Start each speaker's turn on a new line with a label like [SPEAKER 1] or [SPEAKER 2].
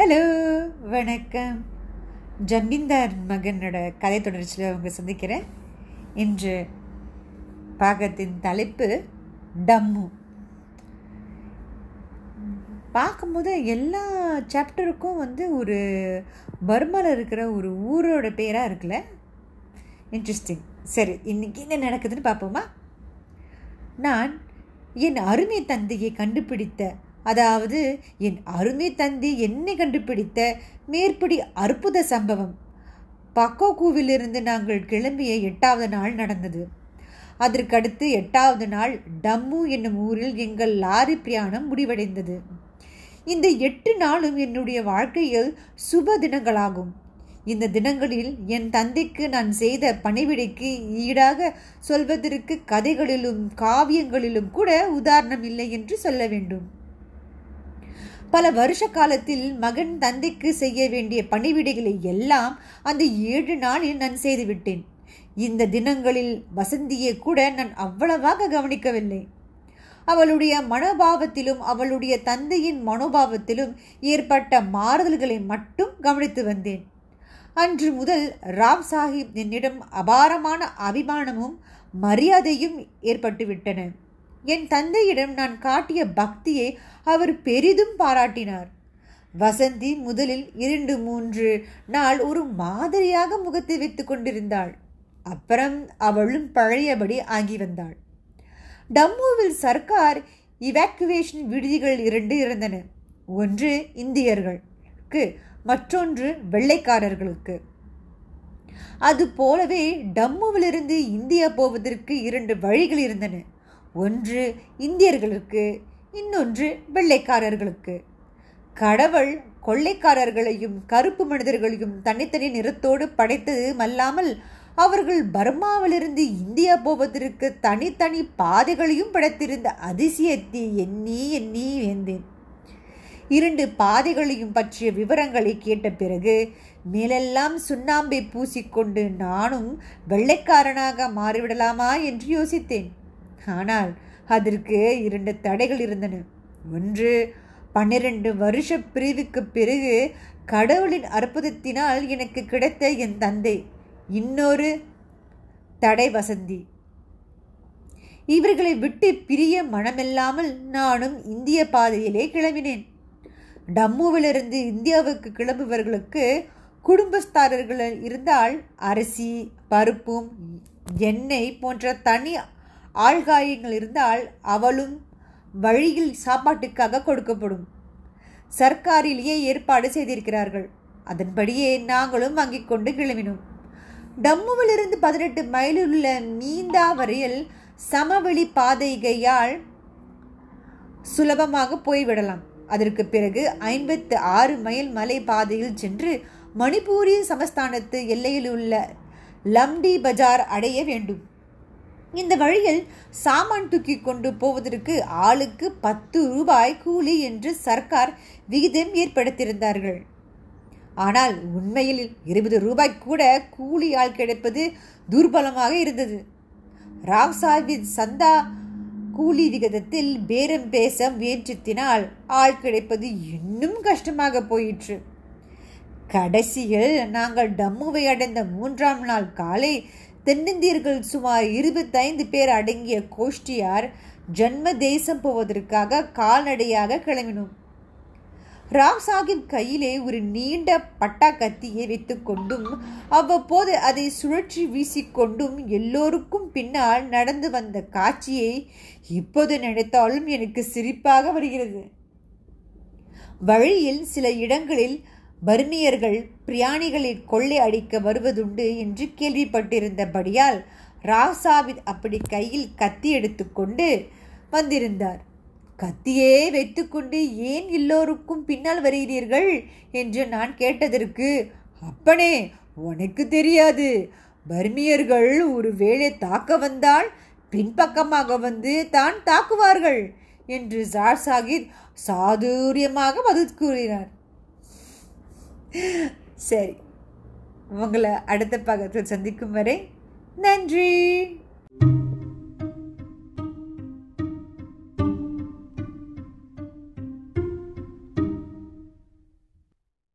[SPEAKER 1] Hello வணக்கம். ஜமீன்தார் மகனோட கதை தொடர்ச்சியில் அவங்க சந்திக்கிறேன். இன்று பாகத்தின் தலைப்பு டம்மு. பார்க்கும்போது எல்லா சாப்டருக்கும் வந்து ஒரு பர்மாவில் இருக்கிற ஒரு ஊரோட பேராக இருக்குல்ல? இன்ட்ரெஸ்டிங் சரி இன்னைக்கு என்ன நடக்குதுன்னு பார்ப்போமா? நான் என் அருமை தந்தையை கண்டுபிடித்த அதாவது என் அருமை தந்தை என்னை கண்டுபிடித்த மேற்படி அற்புத சம்பவம். பக்கோகூவிலிருந்து நாங்கள் கிளம்பிய எட்டாவது நாள் நடந்தது. அதற்கடுத்து எட்டாவது நாள் டம்மு என்னும் ஊரில் எங்கள் லாரி பிரயாணம் முடிவடைந்தது. இந்த எட்டு நாளும் என்னுடைய வாழ்க்கையில் சுப தினங்களாகும். இந்த தினங்களில் என் தந்தைக்கு நான் செய்த பணிவிடைக்கு ஈடாக சொல்வதற்கு கதைகளிலும் காவியங்களிலும் கூட உதாரணம் இல்லை என்று சொல்ல வேண்டும். பல வருஷ காலத்தில் மகன் தந்தைக்கு செய்ய வேண்டிய பணிவிடைகளை எல்லாம் அந்த ஏழு நாளில் நான் செய்துவிட்டேன் இந்த தினங்களில் வசந்தியை கூட நான் அவ்வளவாக கவனிக்கவில்லை. அவளுடைய மனோபாவத்திலும் அவளுடைய தந்தையின் மனோபாவத்திலும் ஏற்பட்ட மாறுதல்களை மட்டும் கவனித்து வந்தேன். அன்று முதல் ராவ் சாஹிப் என்னிடம் அபாரமான அபிமானமும் மரியாதையும் ஏற்பட்டுவிட்டன. என் தந்தையிடம் நான் காட்டிய பக்தியை அவர் பெரிதும் பாராட்டினார். வசந்தி முதலில் இரண்டு மூன்று நாள் ஒரு மாதிரியாக முகத்தை வைத்து கொண்டிருந்தாள். அப்புறம் அவளும் பழையபடி ஆகி வந்தாள். டம்முவில் சர்க்கார் இவாக்குவேஷன் விடுதிகள் இரண்டு இருந்தன. ஒன்று இந்தியர்களுக்கு மற்றொன்று வெள்ளைக்காரர்களுக்கு. அது போலவே டம்முவிலிருந்து இந்தியா போவதற்கு இரண்டு வழிகள் இருந்தன. ஒன்று இந்தியர்களுக்கு இன்னொன்று வெள்ளைக்காரர்களுக்கு. கடவுள் கொள்ளைக்காரர்களையும் கருப்பு மனிதர்களையும் தனித்தனி நிறத்தோடு படைத்தது அல்லாமல் அவர்கள் பர்மாவிலிருந்து இந்தியா போவதற்கு தனித்தனி பாதைகளையும் படைத்திருந்த அதிசயத்தை எண்ணி எண்ணி வேந்தேன் இரண்டு பாதைகளையும் பற்றிய விவரங்களை கேட்ட பிறகு மேலெல்லாம் சுண்ணாம்பை பூசிக்கொண்டு நானும் வெள்ளைக்காரனாக மாறிவிடலாமா என்று யோசித்தேன். ஆனால் அதற்கு இரண்டு தடைகள் இருந்தன. ஒன்று பன்னிரண்டு வருஷ பிரிவுக்கு பிறகு கடவுளின் அற்புதத்தினால் எனக்கு கிடைத்த என் தந்தை. இன்னொரு தடை வசந்தி. இவர்களை விட்டு பிரிய மனமில்லாமல் நானும் இந்திய பாதையிலே கிளம்பினேன். டம்முவிலிருந்து இந்தியாவுக்கு கிளம்புபவர்களுக்கு குடும்பஸ்தாரர்கள் இருந்தால் அரிசி பருப்பும் எண்ணெய் போன்ற தனி ஆழ்காயங்கள் இருந்தால் அவளும் வழியில் சாப்பாட்டுக்காக கொடுக்கப்படும். சர்க்காரிலேயே ஏற்பாடு செய்திருக்கிறார்கள். அதன்படியே நாங்களும் வாங்கிக் கொண்டு கிளம்பினோம். டம்முவிலிருந்து பதினெட்டு மைலுள்ள உள்ள மீந்தா வரையில் சமவெளி பாதைகையால் சுலபமாக போய்விடலாம். அதற்கு பிறகு ஐம்பத்து ஆறு மைல் மலை பாதையில் சென்று மணிப்பூரிய சமஸ்தானத்து எல்லையில் உள்ள லம்டி பஜார் அடைய வேண்டும். இந்த வழியில் சாமான் தூக்கி கொண்டு போவதற்கு ஆளுக்கு பத்து ரூபாய் கூலி என்று சர்க்கார் விகிதம் ஏற்படுத்தியிருந்தார்கள். ஆனால் உண்மையில் இருபது ரூபாய் கூட கூலி ஆள் கிடைப்பது துர்பலமாக இருந்தது. ராவ் சாஹிப் சந்தா கூலி விகிதத்தில் பேரம் பேச முயற்சித்தினால் ஆள் கிடைப்பது இன்னும் கஷ்டமாக போயிற்று. கடைசியில் நாங்கள் டம்முவை அடைந்த மூன்றாம் நாள் காலை தென்னிந்தியர்கள் சுமார் இருபத்தைந்து பேர் அடங்கிய கோஷ்டியார் ஜன்ம தேசம் போவதற்காக கால்நடையாக கிளம்பினோம். ராம் சாஹிப் கையிலே ஒரு நீண்ட பட்டா கத்தியை வைத்துக்கொண்டும் அவ்வப்போது அதை சுழற்றி வீசிக்கொண்டும் எல்லோருக்கும் பின்னால் நடந்து வந்த காட்சியை இப்போது நினைத்தாலும் எனக்கு சிரிப்பாக வருகிறது. வழியில் சில இடங்களில் பர்மியர்கள் பிரியாணிகளை கொள்ளை அடிக்க வருவதுண்டு என்று கேள்விப்பட்டிருந்தபடியால் ராசாவித் அப்படி கையில் கத்தி எடுத்துக்கொண்டு வந்திருந்தார். கத்தியே வைத்துக்கொண்டு ஏன் எல்லோருக்கும் பின்னால் வருகிறீர்கள்? என்று நான் கேட்டதற்கு அப்பனே உனக்கு தெரியாது. பர்மியர்கள் ஒரு வேளை தாக்க வந்தால் பின்பக்கமாக வந்து தான் தாக்குவார்கள் என்று ஜார் சாகித் சாதுரியமாக பதில் கூறினார். சரி உங்களை அடுத்த பக்கத்தில் சந்திக்கும் வரை நன்றி.